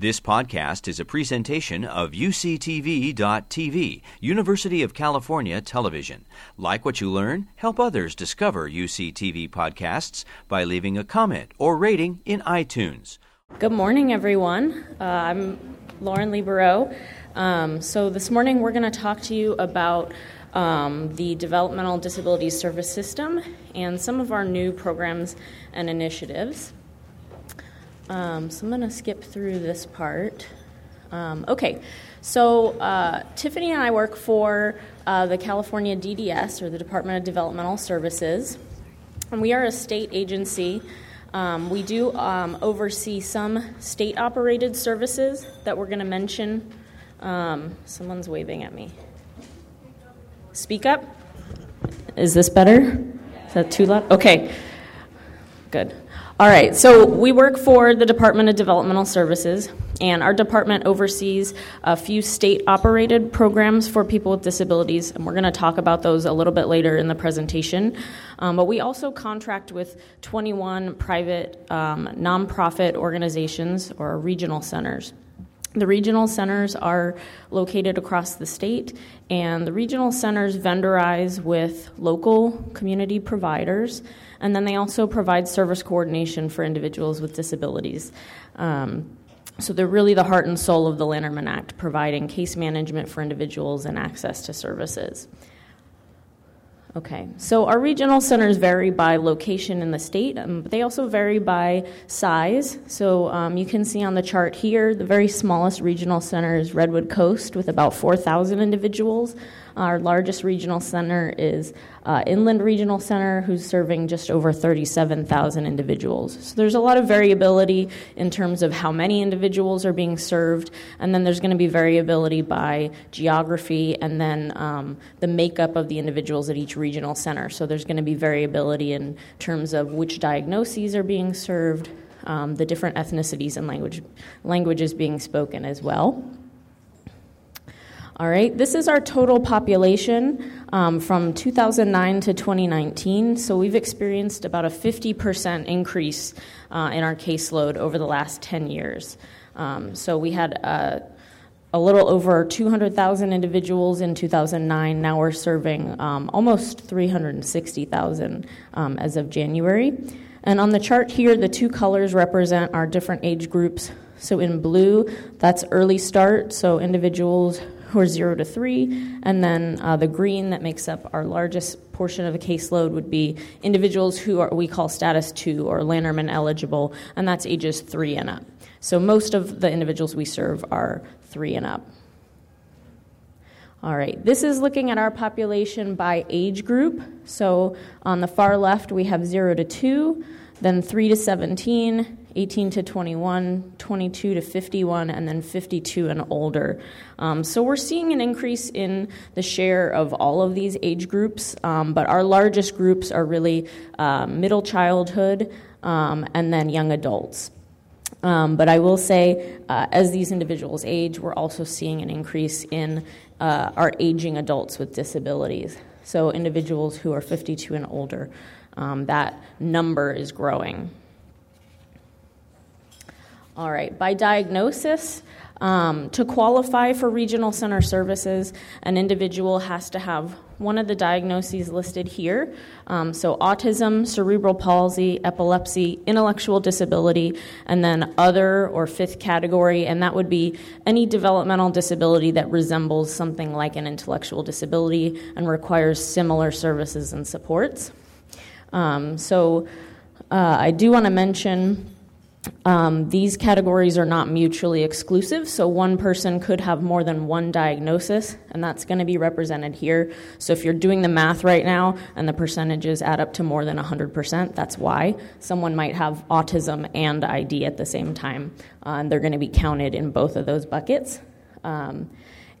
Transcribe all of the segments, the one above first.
This podcast is a presentation of UCTV.tv, University of California Television. Like what you learn, help others discover UCTV podcasts by leaving a comment or rating in iTunes. Good morning, everyone. Uh, I'm Lauren Libero. Um, so, this morning we're going to talk to you about um, the Developmental Disabilities Service System and some of our new programs and initiatives. Um, so I'm going to skip through this part. Um, okay, so uh, Tiffany and I work for uh, the California DDS, or the Department of Developmental Services, and we are a state agency. Um, we do um, oversee some state operated services that we're going to mention. Um, someone's waving at me. Speak up. Is this better? Is that too loud? Okay, good. All right, so we work for the Department of Developmental Services, and our department oversees a few state operated programs for people with disabilities, and we're going to talk about those a little bit later in the presentation. Um, but we also contract with 21 private um, nonprofit organizations or regional centers. The regional centers are located across the state, and the regional centers vendorize with local community providers, and then they also provide service coordination for individuals with disabilities. Um, so they're really the heart and soul of the Lanterman Act, providing case management for individuals and access to services. Okay, so our regional centers vary by location in the state, um, but they also vary by size. So um, you can see on the chart here, the very smallest regional center is Redwood Coast with about 4,000 individuals. Our largest regional center is uh, Inland Regional Center, who's serving just over 37,000 individuals. So there's a lot of variability in terms of how many individuals are being served, and then there's going to be variability by geography and then um, the makeup of the individuals at each regional center. So there's going to be variability in terms of which diagnoses are being served, um, the different ethnicities and language, languages being spoken as well. All right, this is our total population um, from 2009 to 2019. So we've experienced about a 50% increase uh, in our caseload over the last 10 years. Um, so we had uh, a little over 200,000 individuals in 2009. Now we're serving um, almost 360,000 um, as of January. And on the chart here, the two colors represent our different age groups. So in blue, that's early start, so individuals are zero to three, and then uh, the green that makes up our largest portion of the caseload would be individuals who are we call status two or Lanterman eligible, and that's ages three and up. So most of the individuals we serve are three and up. All right, this is looking at our population by age group. So on the far left, we have 0 to 2, then 3 to 17, 18 to 21, 22 to 51, and then 52 and older. Um, so we're seeing an increase in the share of all of these age groups, um, but our largest groups are really uh, middle childhood um, and then young adults. Um, but I will say, uh, as these individuals age, we're also seeing an increase in uh, our aging adults with disabilities. So, individuals who are 52 and older, um, that number is growing. All right, by diagnosis, um, to qualify for regional center services, an individual has to have one of the diagnoses listed here. Um, so, autism, cerebral palsy, epilepsy, intellectual disability, and then other or fifth category, and that would be any developmental disability that resembles something like an intellectual disability and requires similar services and supports. Um, so, uh, I do want to mention um, these categories are not mutually exclusive, so one person could have more than one diagnosis, and that's going to be represented here. So if you're doing the math right now and the percentages add up to more than 100%, that's why. Someone might have autism and ID at the same time, uh, and they're going to be counted in both of those buckets. Um,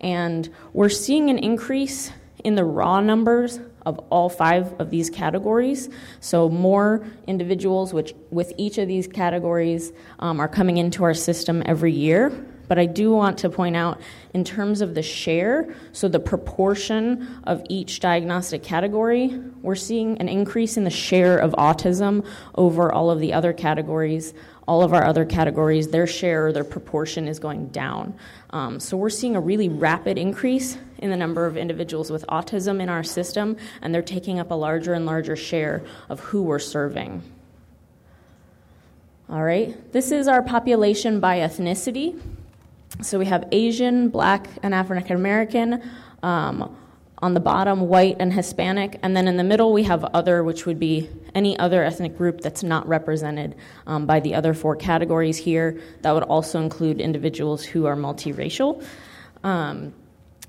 and we're seeing an increase in the raw numbers of all five of these categories. So, more individuals which, with each of these categories um, are coming into our system every year. But I do want to point out, in terms of the share, so the proportion of each diagnostic category, we're seeing an increase in the share of autism over all of the other categories. All of our other categories, their share their proportion is going down. Um, so we're seeing a really rapid increase in the number of individuals with autism in our system, and they're taking up a larger and larger share of who we're serving. All right, this is our population by ethnicity. So we have Asian, Black, and African American. Um, on the bottom, white and Hispanic. And then in the middle, we have other, which would be any other ethnic group that's not represented um, by the other four categories here. That would also include individuals who are multiracial. Um,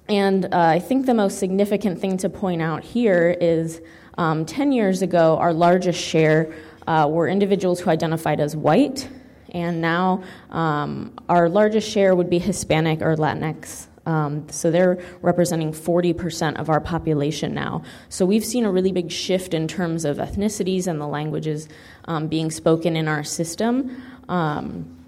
and uh, I think the most significant thing to point out here is um, 10 years ago, our largest share uh, were individuals who identified as white, and now um, our largest share would be Hispanic or Latinx. Um, so they're representing 40% of our population now. So we've seen a really big shift in terms of ethnicities and the languages um, being spoken in our system. Um,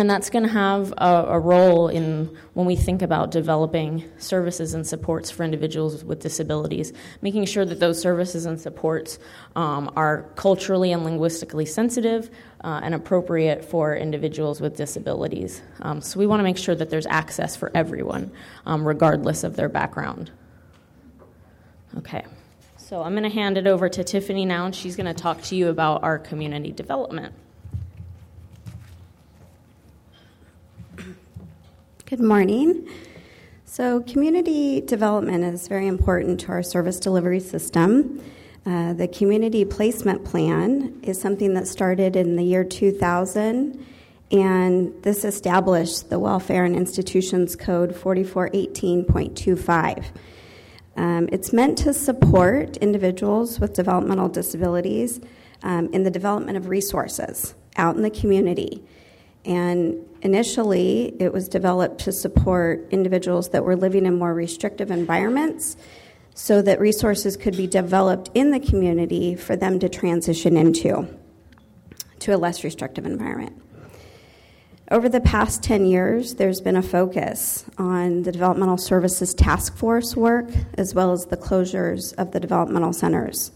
and that's going to have a, a, role in when we think about developing services and supports for individuals with disabilities, making sure that those services and supports um, are culturally and linguistically sensitive uh, and appropriate for individuals with disabilities. Um, so we want to make sure that there's access for everyone, um, regardless of their background. Okay. So I'm going to hand it over to Tiffany now, and she's going to talk to you about our community development. Good morning. So, community development is very important to our service delivery system. Uh, the community placement plan is something that started in the year 2000, and this established the Welfare and Institutions Code 4418.25. Um, it's meant to support individuals with developmental disabilities um, in the development of resources out in the community. And initially, it was developed to support individuals that were living in more restrictive environments so that resources could be developed in the community for them to transition into to a less restrictive environment. Over the past 10 years, there's been a focus on the developmental services task force work as well as the closures of the developmental centers.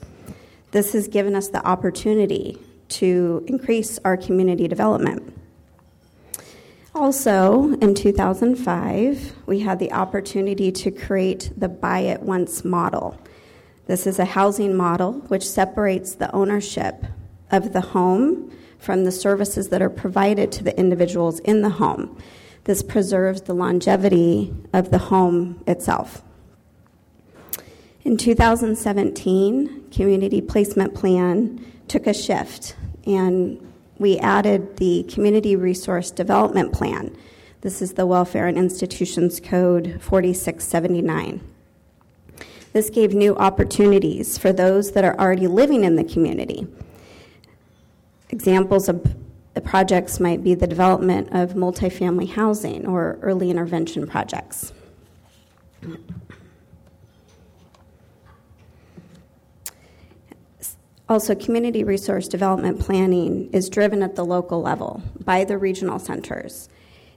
This has given us the opportunity to increase our community development. Also, in 2005, we had the opportunity to create the Buy It Once model. This is a housing model which separates the ownership of the home from the services that are provided to the individuals in the home. This preserves the longevity of the home itself. In 2017, Community Placement Plan took a shift and we added the Community Resource Development Plan. This is the Welfare and Institutions Code 4679. This gave new opportunities for those that are already living in the community. Examples of the projects might be the development of multifamily housing or early intervention projects. Also, community resource development planning is driven at the local level by the regional centers.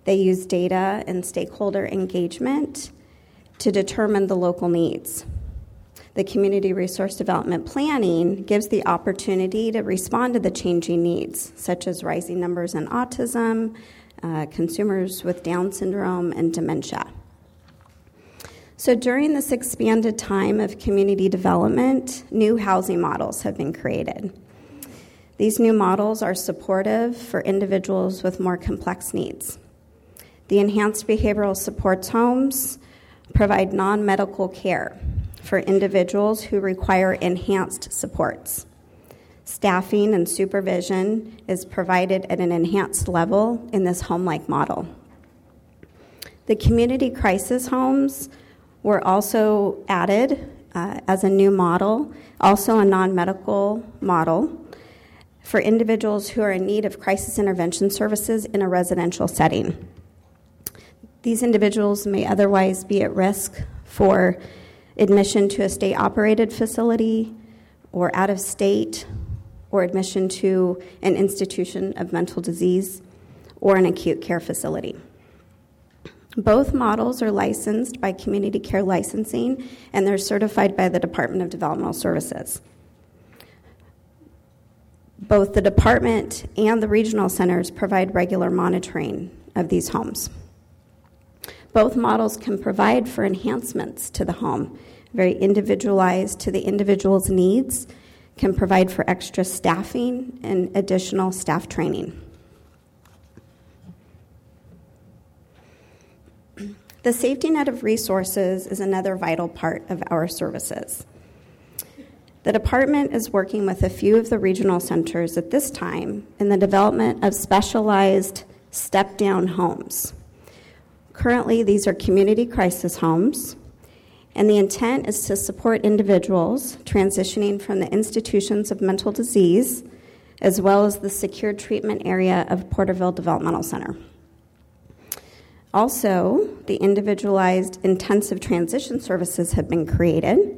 They use data and stakeholder engagement to determine the local needs. The community resource development planning gives the opportunity to respond to the changing needs, such as rising numbers in autism, uh, consumers with Down syndrome, and dementia. So, during this expanded time of community development, new housing models have been created. These new models are supportive for individuals with more complex needs. The enhanced behavioral supports homes provide non medical care for individuals who require enhanced supports. Staffing and supervision is provided at an enhanced level in this home like model. The community crisis homes were also added uh, as a new model, also a non medical model for individuals who are in need of crisis intervention services in a residential setting. These individuals may otherwise be at risk for admission to a state operated facility or out of state or admission to an institution of mental disease or an acute care facility. Both models are licensed by Community Care Licensing and they're certified by the Department of Developmental Services. Both the department and the regional centers provide regular monitoring of these homes. Both models can provide for enhancements to the home, very individualized to the individual's needs, can provide for extra staffing and additional staff training. The safety net of resources is another vital part of our services. The department is working with a few of the regional centers at this time in the development of specialized step down homes. Currently, these are community crisis homes, and the intent is to support individuals transitioning from the institutions of mental disease as well as the secure treatment area of Porterville Developmental Center. Also, the individualized intensive transition services have been created.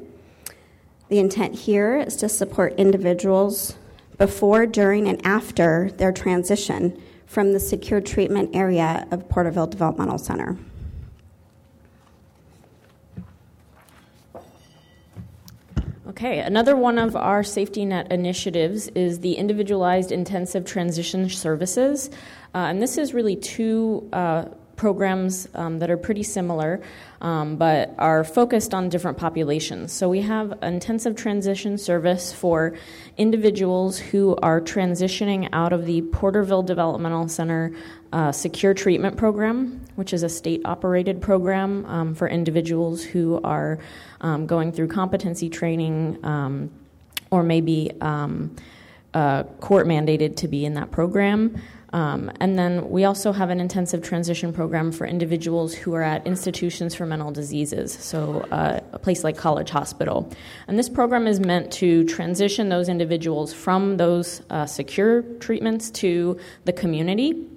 The intent here is to support individuals before, during, and after their transition from the secure treatment area of Porterville Developmental Center. Okay, another one of our safety net initiatives is the individualized intensive transition services. Uh, and this is really two uh, programs um, that are pretty similar, um, but are focused on different populations. So we have intensive transition service for individuals who are transitioning out of the Porterville Developmental Center uh, Secure Treatment Program, which is a state operated program um, for individuals who are um, going through competency training um, or maybe um, uh, court mandated to be in that program. Um, and then we also have an intensive transition program for individuals who are at institutions for mental diseases, so uh, a place like College Hospital. And this program is meant to transition those individuals from those uh, secure treatments to the community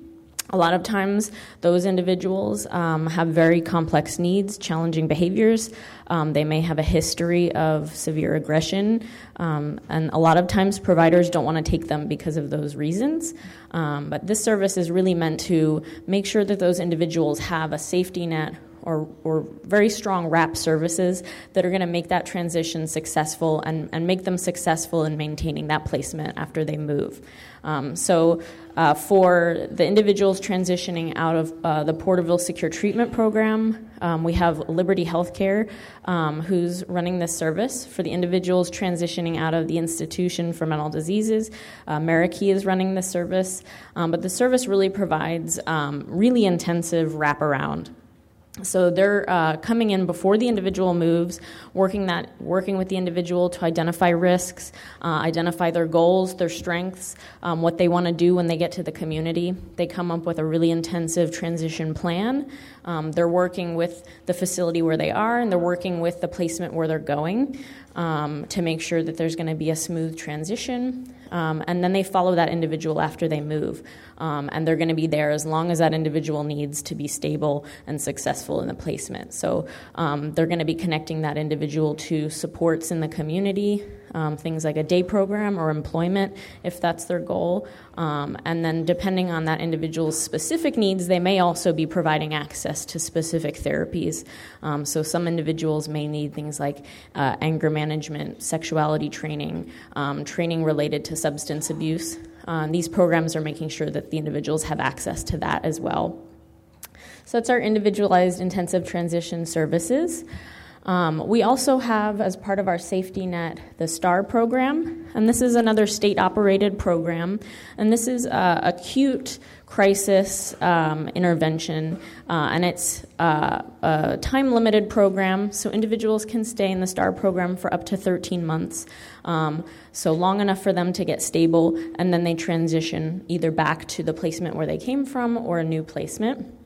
a lot of times, those individuals um, have very complex needs, challenging behaviors. Um, they may have a history of severe aggression, um, and a lot of times, providers don't want to take them because of those reasons. Um, but this service is really meant to make sure that those individuals have a safety net or, or very strong wrap services that are going to make that transition successful and, and make them successful in maintaining that placement after they move. Um, so, uh, for the individuals transitioning out of uh, the Porterville Secure Treatment Program, um, we have Liberty Healthcare um, who's running this service. For the individuals transitioning out of the Institution for Mental Diseases, uh, Marikey is running this service. Um, but the service really provides um, really intensive wraparound so they're uh, coming in before the individual moves, working that, working with the individual to identify risks, uh, identify their goals, their strengths, um, what they want to do when they get to the community. They come up with a really intensive transition plan. Um, they're working with the facility where they are, and they're working with the placement where they're going um, to make sure that there's going to be a smooth transition. Um, and then they follow that individual after they move. Um, and they're going to be there as long as that individual needs to be stable and successful in the placement. So um, they're going to be connecting that individual to supports in the community, um, things like a day program or employment if that's their goal. Um, and then, depending on that individual's specific needs, they may also be providing access to specific therapies. Um, so, some individuals may need things like uh, anger management, sexuality training, um, training related to substance abuse. Uh, these programs are making sure that the individuals have access to that as well. So, that's our individualized intensive transition services. Um, we also have, as part of our safety net, the STAR program, and this is another state operated program. And this is uh, acute crisis um, intervention, uh, and it's uh, a time limited program, so individuals can stay in the STAR program for up to 13 months. Um, so, long enough for them to get stable, and then they transition either back to the placement where they came from or a new placement.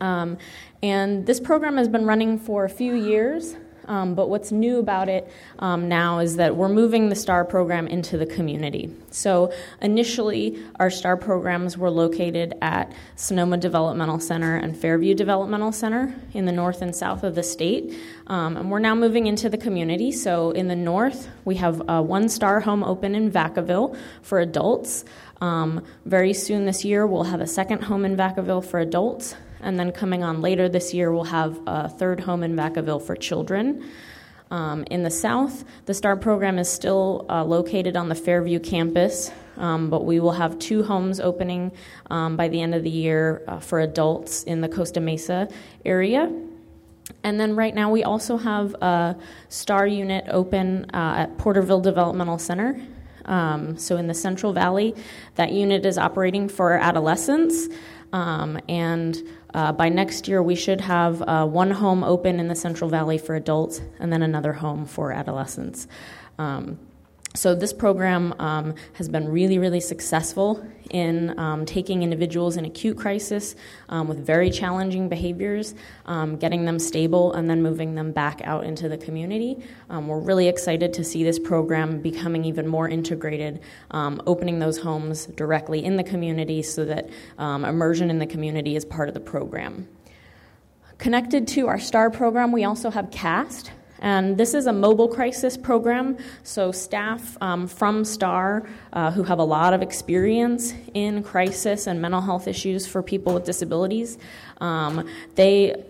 Um, and this program has been running for a few years. Um, but what's new about it um, now is that we're moving the STAR program into the community. So initially, our STAR programs were located at Sonoma Developmental Center and Fairview Developmental Center in the north and south of the state. Um, and we're now moving into the community. So in the north, we have a one STAR home open in Vacaville for adults. Um, very soon this year, we'll have a second home in Vacaville for adults. And then coming on later this year, we'll have a third home in Vacaville for children. Um, in the south, the STAR program is still uh, located on the Fairview campus, um, but we will have two homes opening um, by the end of the year uh, for adults in the Costa Mesa area. And then right now, we also have a STAR unit open uh, at Porterville Developmental Center. Um, so in the Central Valley, that unit is operating for adolescents. Um, and uh, by next year, we should have uh, one home open in the Central Valley for adults and then another home for adolescents. Um, so, this program um, has been really, really successful in um, taking individuals in acute crisis um, with very challenging behaviors, um, getting them stable, and then moving them back out into the community. Um, we're really excited to see this program becoming even more integrated, um, opening those homes directly in the community so that immersion in the community is part of the program. Connected to our STAR program, we also have CAST, and this is a mobile crisis program, so staff um, from STAR uh, who have a lot of experience in crisis and mental health issues for people with disabilities, um, they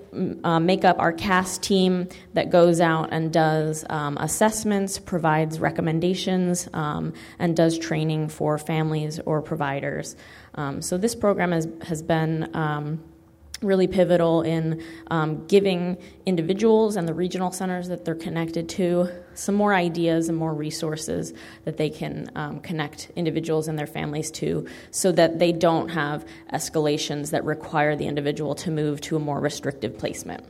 uh, make up our CAST team that goes out and does um, assessments, provides recommendations, um, and does training for families or providers. Um, so this program has, has been um, really pivotal in um, giving individuals and the regional centers that they're connected to some more ideas and more resources that they can um, connect individuals and their families to so that they don't have escalations that require the individual to move to a more restrictive placement.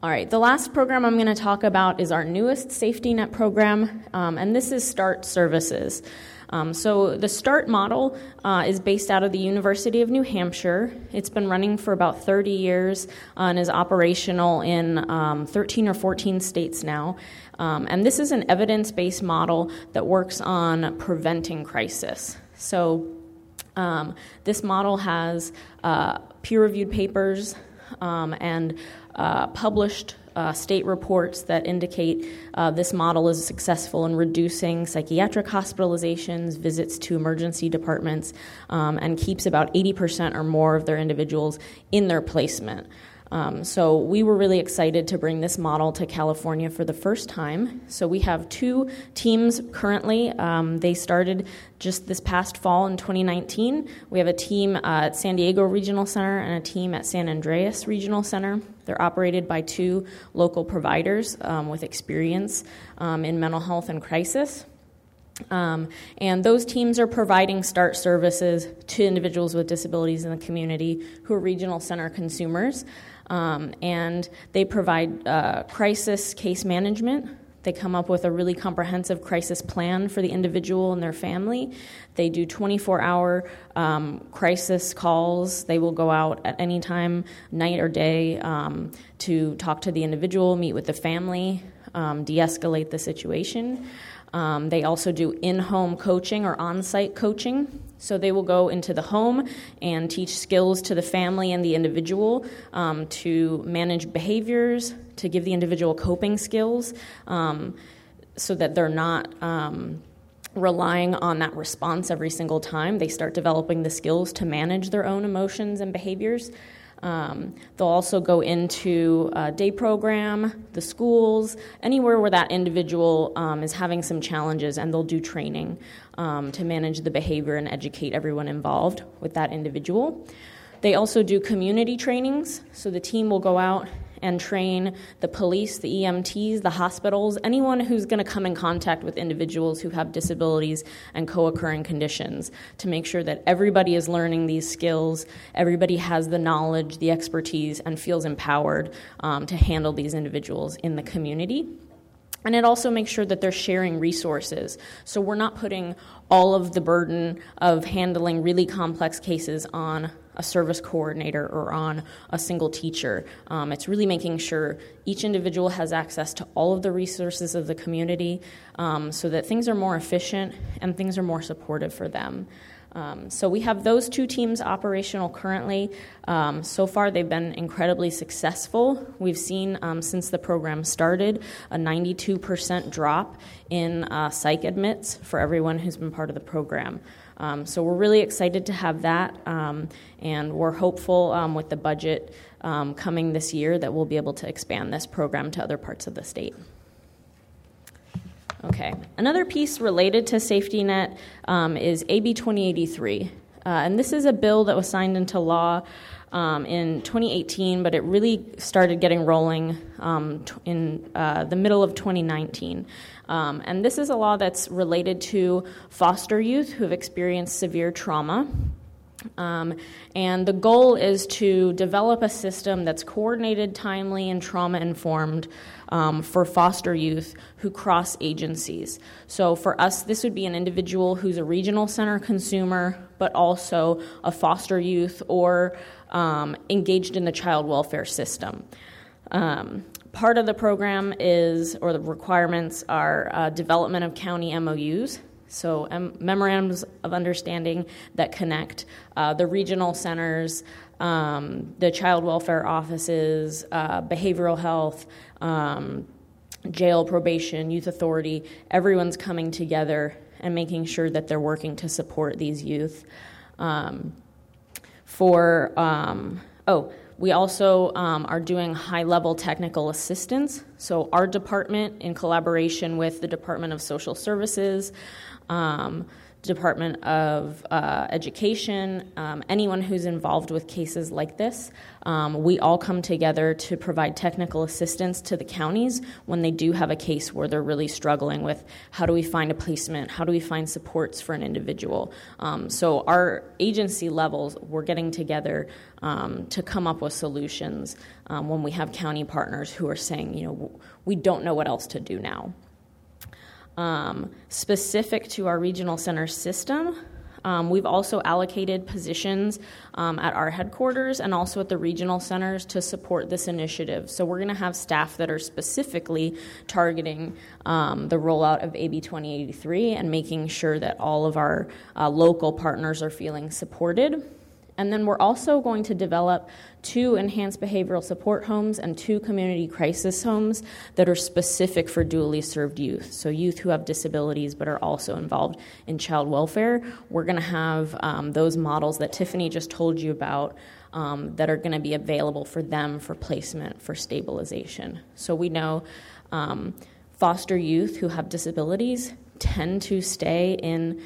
All right, the last program I'm going to talk about is our newest safety net program, um, and this is START Services. Um, so the START model uh, is based out of the University of New Hampshire. It's been running for about 30 years uh, and is operational in um, 13 or 14 states now. Um, and this is an evidence based model that works on preventing crisis. So um, this model has uh, peer reviewed papers um, and uh, published uh, state reports that indicate uh, this model is successful in reducing psychiatric hospitalizations, visits to emergency departments, um, and keeps about 80% or more of their individuals in their placement. Um, so we were really excited to bring this model to California for the first time. So we have two teams currently. Um, they started just this past fall in 2019. We have a team uh, at San Diego Regional Center and a team at San Andreas Regional Center. They're operated by two local providers um, with experience um, in mental health and crisis. Um, and those teams are providing START services to individuals with disabilities in the community who are regional center consumers. Um, and they provide uh, crisis case management. They come up with a really comprehensive crisis plan for the individual and their family. They do 24 hour um, crisis calls. They will go out at any time, night or day, um, to talk to the individual, meet with the family, um, de escalate the situation. Um, they also do in home coaching or on site coaching. So they will go into the home and teach skills to the family and the individual um, to manage behaviors, to give the individual coping skills um, so that they're not um, relying on that response every single time. They start developing the skills to manage their own emotions and behaviors. Um, they'll also go into a day program, the schools, anywhere where that individual um, is having some challenges, and they'll do training um, to manage the behavior and educate everyone involved with that individual. They also do community trainings, so the team will go out and train the police, the EMTs, the hospitals, anyone who's going to come in contact with individuals who have disabilities and co occurring conditions to make sure that everybody is learning these skills, everybody has the knowledge, the expertise, and feels empowered um, to handle these individuals in the community. And it also makes sure that they're sharing resources. So we're not putting all of the burden of handling really complex cases on a service coordinator or on a single teacher. Um, it's really making sure each individual has access to all of the resources of the community um, so that things are more efficient and things are more supportive for them. Um, so we have those two teams operational currently. Um, so far, they've been incredibly successful. We've seen um, since the program started a 92% drop in uh, psych admits for everyone who's been part of the program. Um, so we're really excited to have that, um, and we're hopeful um, with the budget um, coming this year that we'll be able to expand this program to other parts of the state. Okay, another piece related to safety net um, is AB 2083. Uh, and this is a bill that was signed into law um, in 2018, but it really started getting rolling um, t- in uh, the middle of 2019. Um, and this is a law that's related to foster youth who have experienced severe trauma. Um, and the goal is to develop a system that's coordinated, timely, and trauma informed um, for foster youth who cross agencies. So for us, this would be an individual who's a regional center consumer, but also a foster youth or um, engaged in the child welfare system. Um, part of the program is, or the requirements are uh, development of county MOUs. So, um, memorandums of understanding that connect uh, the regional centers, um, the child welfare offices, uh, behavioral health, um, jail, probation, youth authority. Everyone's coming together and making sure that they're working to support these youth. Um, for, um, oh, we also um, are doing high level technical assistance. So, our department, in collaboration with the Department of Social Services, um, Department of uh, Education, um, anyone who's involved with cases like this. Um, we all come together to provide technical assistance to the counties when they do have a case where they're really struggling with how do we find a placement, how do we find supports for an individual. Um, so, our agency levels, we're getting together um, to come up with solutions um, when we have county partners who are saying, you know, we don't know what else to do now. Um, specific to our regional center system, um, we've also allocated positions um, at our headquarters and also at the regional centers to support this initiative. So, we're going to have staff that are specifically targeting um, the rollout of AB 2083 and making sure that all of our uh, local partners are feeling supported. And then we're also going to develop two enhanced behavioral support homes and two community crisis homes that are specific for dually served youth. So, youth who have disabilities but are also involved in child welfare. We're going to have um, those models that Tiffany just told you about. Um, that are going to be available for them for placement, for stabilization. So we know um, foster youth who have disabilities tend to stay in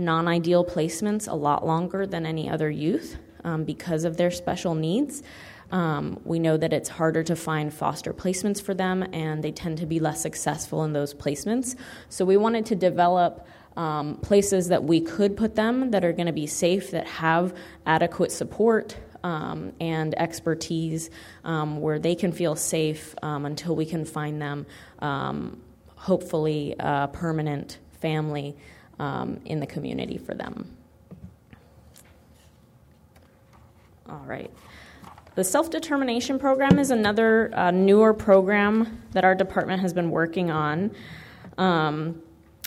non ideal placements a lot longer than any other youth um, because of their special needs. Um, we know that it's harder to find foster placements for them, and they tend to be less successful in those placements. So, we wanted to develop um, places that we could put them that are going to be safe, that have adequate support um, and expertise, um, where they can feel safe um, until we can find them, um, hopefully, a permanent family um, in the community for them. All right. The self determination program is another uh, newer program that our department has been working on. Um,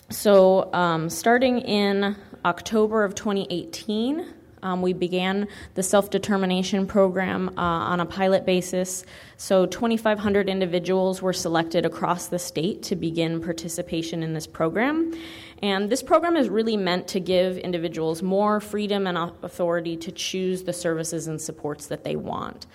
so, um, starting in October of 2018, um, we began the self determination program uh, on a pilot basis. So, 2,500 individuals were selected across the state to begin participation in this program. And this program is really meant to give individuals more freedom and authority to choose the services and supports that they want.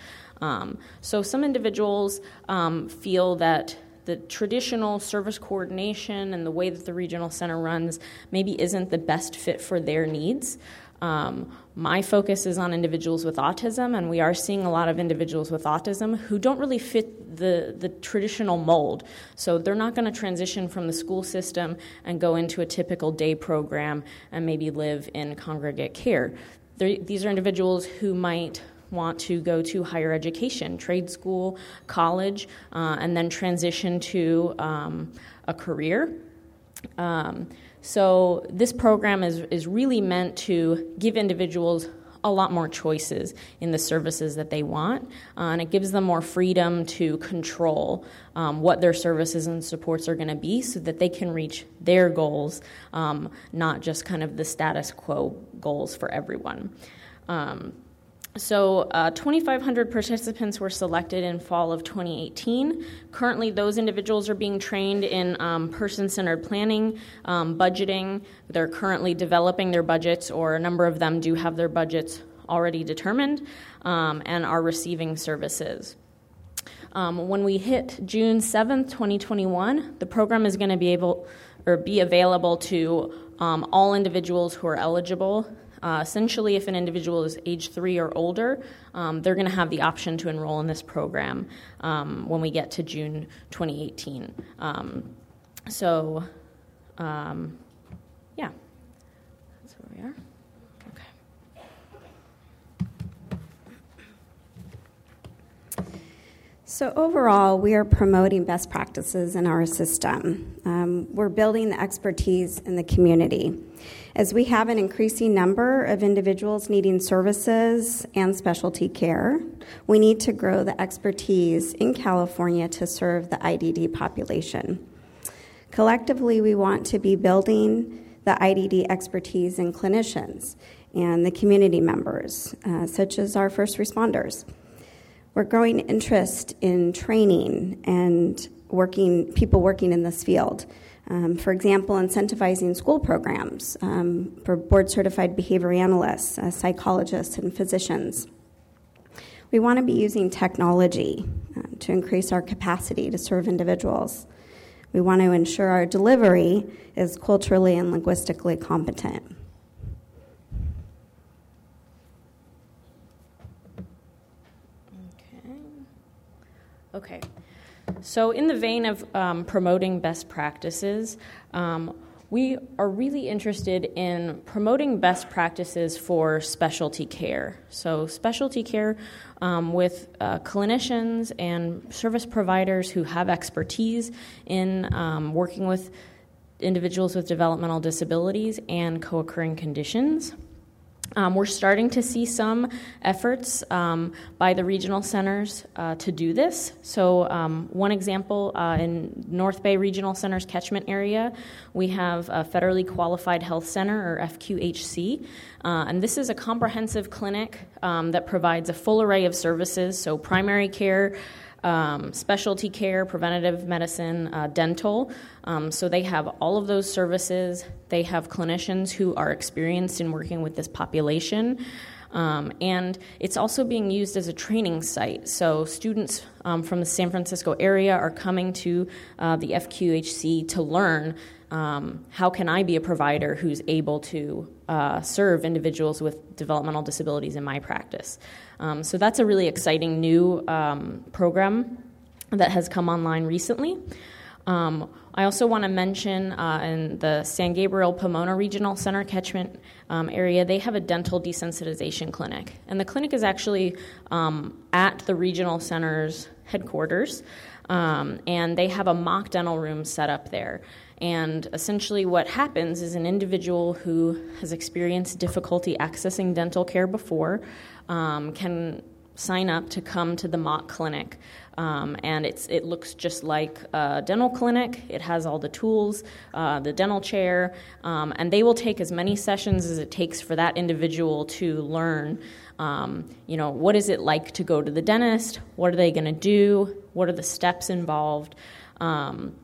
Um, so, some individuals um, feel that the traditional service coordination and the way that the regional center runs maybe isn't the best fit for their needs. Um, my focus is on individuals with autism, and we are seeing a lot of individuals with autism who don't really fit the, the traditional mold. So they're not going to transition from the school system and go into a typical day program and maybe live in congregate care. They're, these are individuals who might want to go to higher education, trade school, college, uh, and then transition to um, a career. Um, so this program is, is really meant to give individuals a lot more choices in the services that they want, uh, and it gives them more freedom to control um, what their services and supports are going to be so that they can reach their goals, um, not just kind of the status quo goals for everyone. Um, so, uh, 2,500 participants were selected in fall of 2018. Currently, those individuals are being trained in um, person centered planning, um, budgeting. They're currently developing their budgets, or a number of them do have their budgets already determined um, and are receiving services. Um, when we hit June 7th, 2021, the program is going to be able or be available to um, all individuals who are eligible uh, essentially, if an individual is age three or older, um, they're going to have the option to enroll in this program um, when we get to June 2018. Um, so, um, yeah, that's where we are. So, overall, we are promoting best practices in our system. Um, we're building the expertise in the community. As we have an increasing number of individuals needing services and specialty care, we need to grow the expertise in California to serve the IDD population. Collectively, we want to be building the IDD expertise in clinicians and the community members, uh, such as our first responders. We're growing interest in training and working people working in this field. Um, for example, incentivizing school programs um, for board certified behavior analysts, uh, psychologists, and physicians. We want to be using technology uh, to increase our capacity to serve individuals. We want to ensure our delivery is culturally and linguistically competent. Okay. So, in the vein of um, promoting best practices, um, we are really interested in promoting best practices for specialty care. So, specialty care um, with uh, clinicians and service providers who have expertise in um, working with individuals with developmental disabilities and co occurring conditions. Um, we're starting to see some efforts um, by the regional centers uh, to do this. So, um, one example uh, in North Bay Regional Center's catchment area, we have a federally qualified health center, or FQHC, uh, and this is a comprehensive clinic um, that provides a full array of services, so primary care um, specialty care, preventative medicine, uh, dental. Um, so they have all of those services. They have clinicians who are experienced in working with this population. Um, and it's also being used as a training site. So students um, from the San Francisco area are coming to uh, the FQHC to learn um, how can I be a provider who's able to uh, serve individuals with developmental disabilities in my practice. Um, so that's a really exciting new um, program that has come online recently. I also want to mention uh, in the San Gabriel Pomona Regional Center catchment um, area, they have a dental desensitization clinic. And the clinic is actually um, at the regional center's headquarters, um, and they have a mock dental room set up there. And essentially, what happens is an individual who has experienced difficulty accessing dental care before um, can sign up to come to the mock clinic. Um, and it's, it looks just like a dental clinic. It has all the tools, uh, the dental chair, um, and they will take as many sessions as it takes for that individual to learn. Um, you know, what is it like to go to the dentist? What are they going to do? What are the steps involved? Um,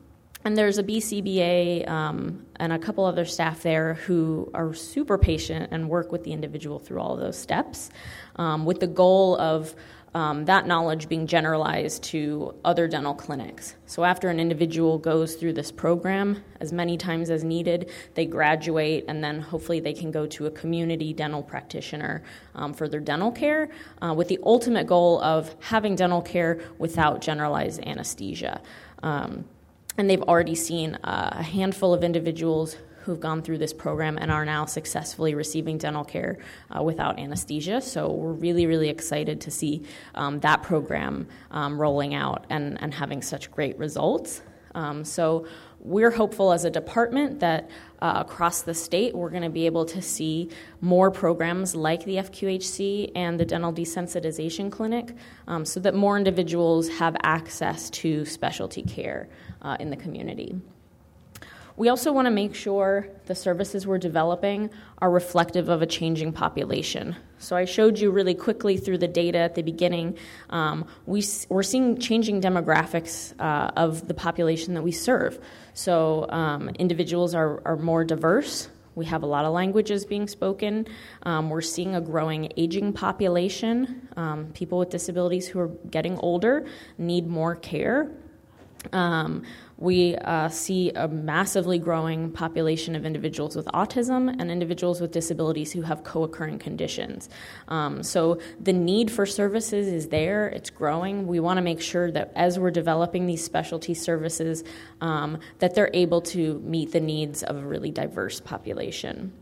and there's a BCBA um, and a couple other staff there who are super patient and work with the individual through all those steps um, with the goal of um, that knowledge being generalized to other dental clinics. So, after an individual goes through this program as many times as needed, they graduate and then hopefully they can go to a community dental practitioner um, for their dental care uh, with the ultimate goal of having dental care without generalized anesthesia. Um, and they've already seen uh, a handful of individuals who've gone through this program and are now successfully receiving dental care uh, without anesthesia. So we're really, really excited to see um, that program um, rolling out and, and having such great results. Um, so we're hopeful as a department that uh, across the state we're going to be able to see more programs like the FQHC and the Dental Desensitization Clinic um, so that more individuals have access to specialty care uh, in the community. We also want to make sure the services we're developing are reflective of a changing population. So I showed you really quickly through the data at the beginning. Um, we, we're seeing changing demographics uh, of the population that we serve. So um, individuals are, are more diverse. We have a lot of languages being spoken. Um, we're seeing a growing aging population. Um, people with disabilities who are getting older need more care. Um, we uh, see a massively growing population of individuals with autism and individuals with disabilities who have co occurring conditions. Um, so the need for services is there, it's growing. We want to make sure that as we're developing these specialty services, um, that they're able to meet the needs of a really diverse population.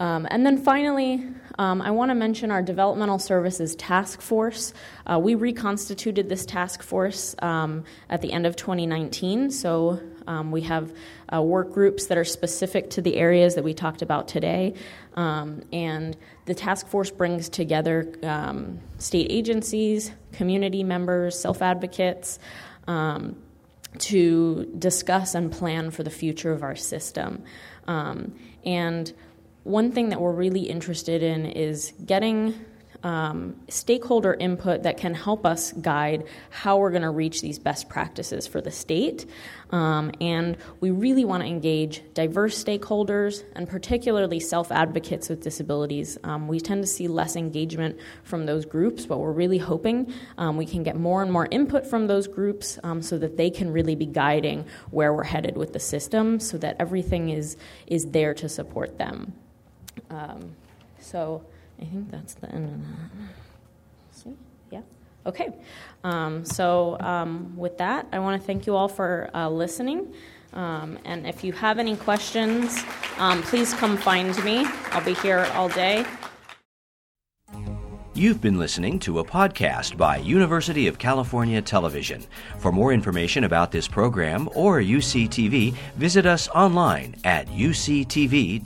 Um, and then finally, um, I want to mention our Developmental Services Task Force. Uh, we reconstituted this task force um, at the end of 2019, so um, we have uh, work groups that are specific to the areas that we talked about today. Um, and the task force brings together um, state agencies, community members, self advocates to discuss and plan for the future of our system. and one thing that we're really interested in is getting um, stakeholder input that can help us guide how we're going to reach these best practices for the state. Um, and we really want to engage diverse stakeholders and particularly self advocates with disabilities. Um, we tend to see less engagement from those groups, but we're really hoping um, we can get more and more input from those groups um, so that they can really be guiding where we're headed with the system so that everything is, is there to support them. Um, so I think that's the end of that. See? Yeah. Okay. Um, so um, with that, I want to thank you all for uh, listening. Um, and if you have any questions, um, please come find me. I'll be here all day. You've been listening to a podcast by University of California Television. For more information about this program or UCTV, visit us online at uctv.tv.